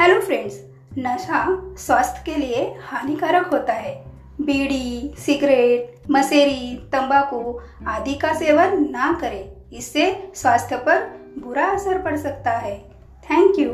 Hello friends नशा स्वास्थ्य के लिए हानिकारक होता है। बीड़ी, सिगरेट, मसेरी, तंबाकू आदि का सेवन ना करें। इससे स्वास्थ्य पर बुरा असर पड़ सकता है। Thank you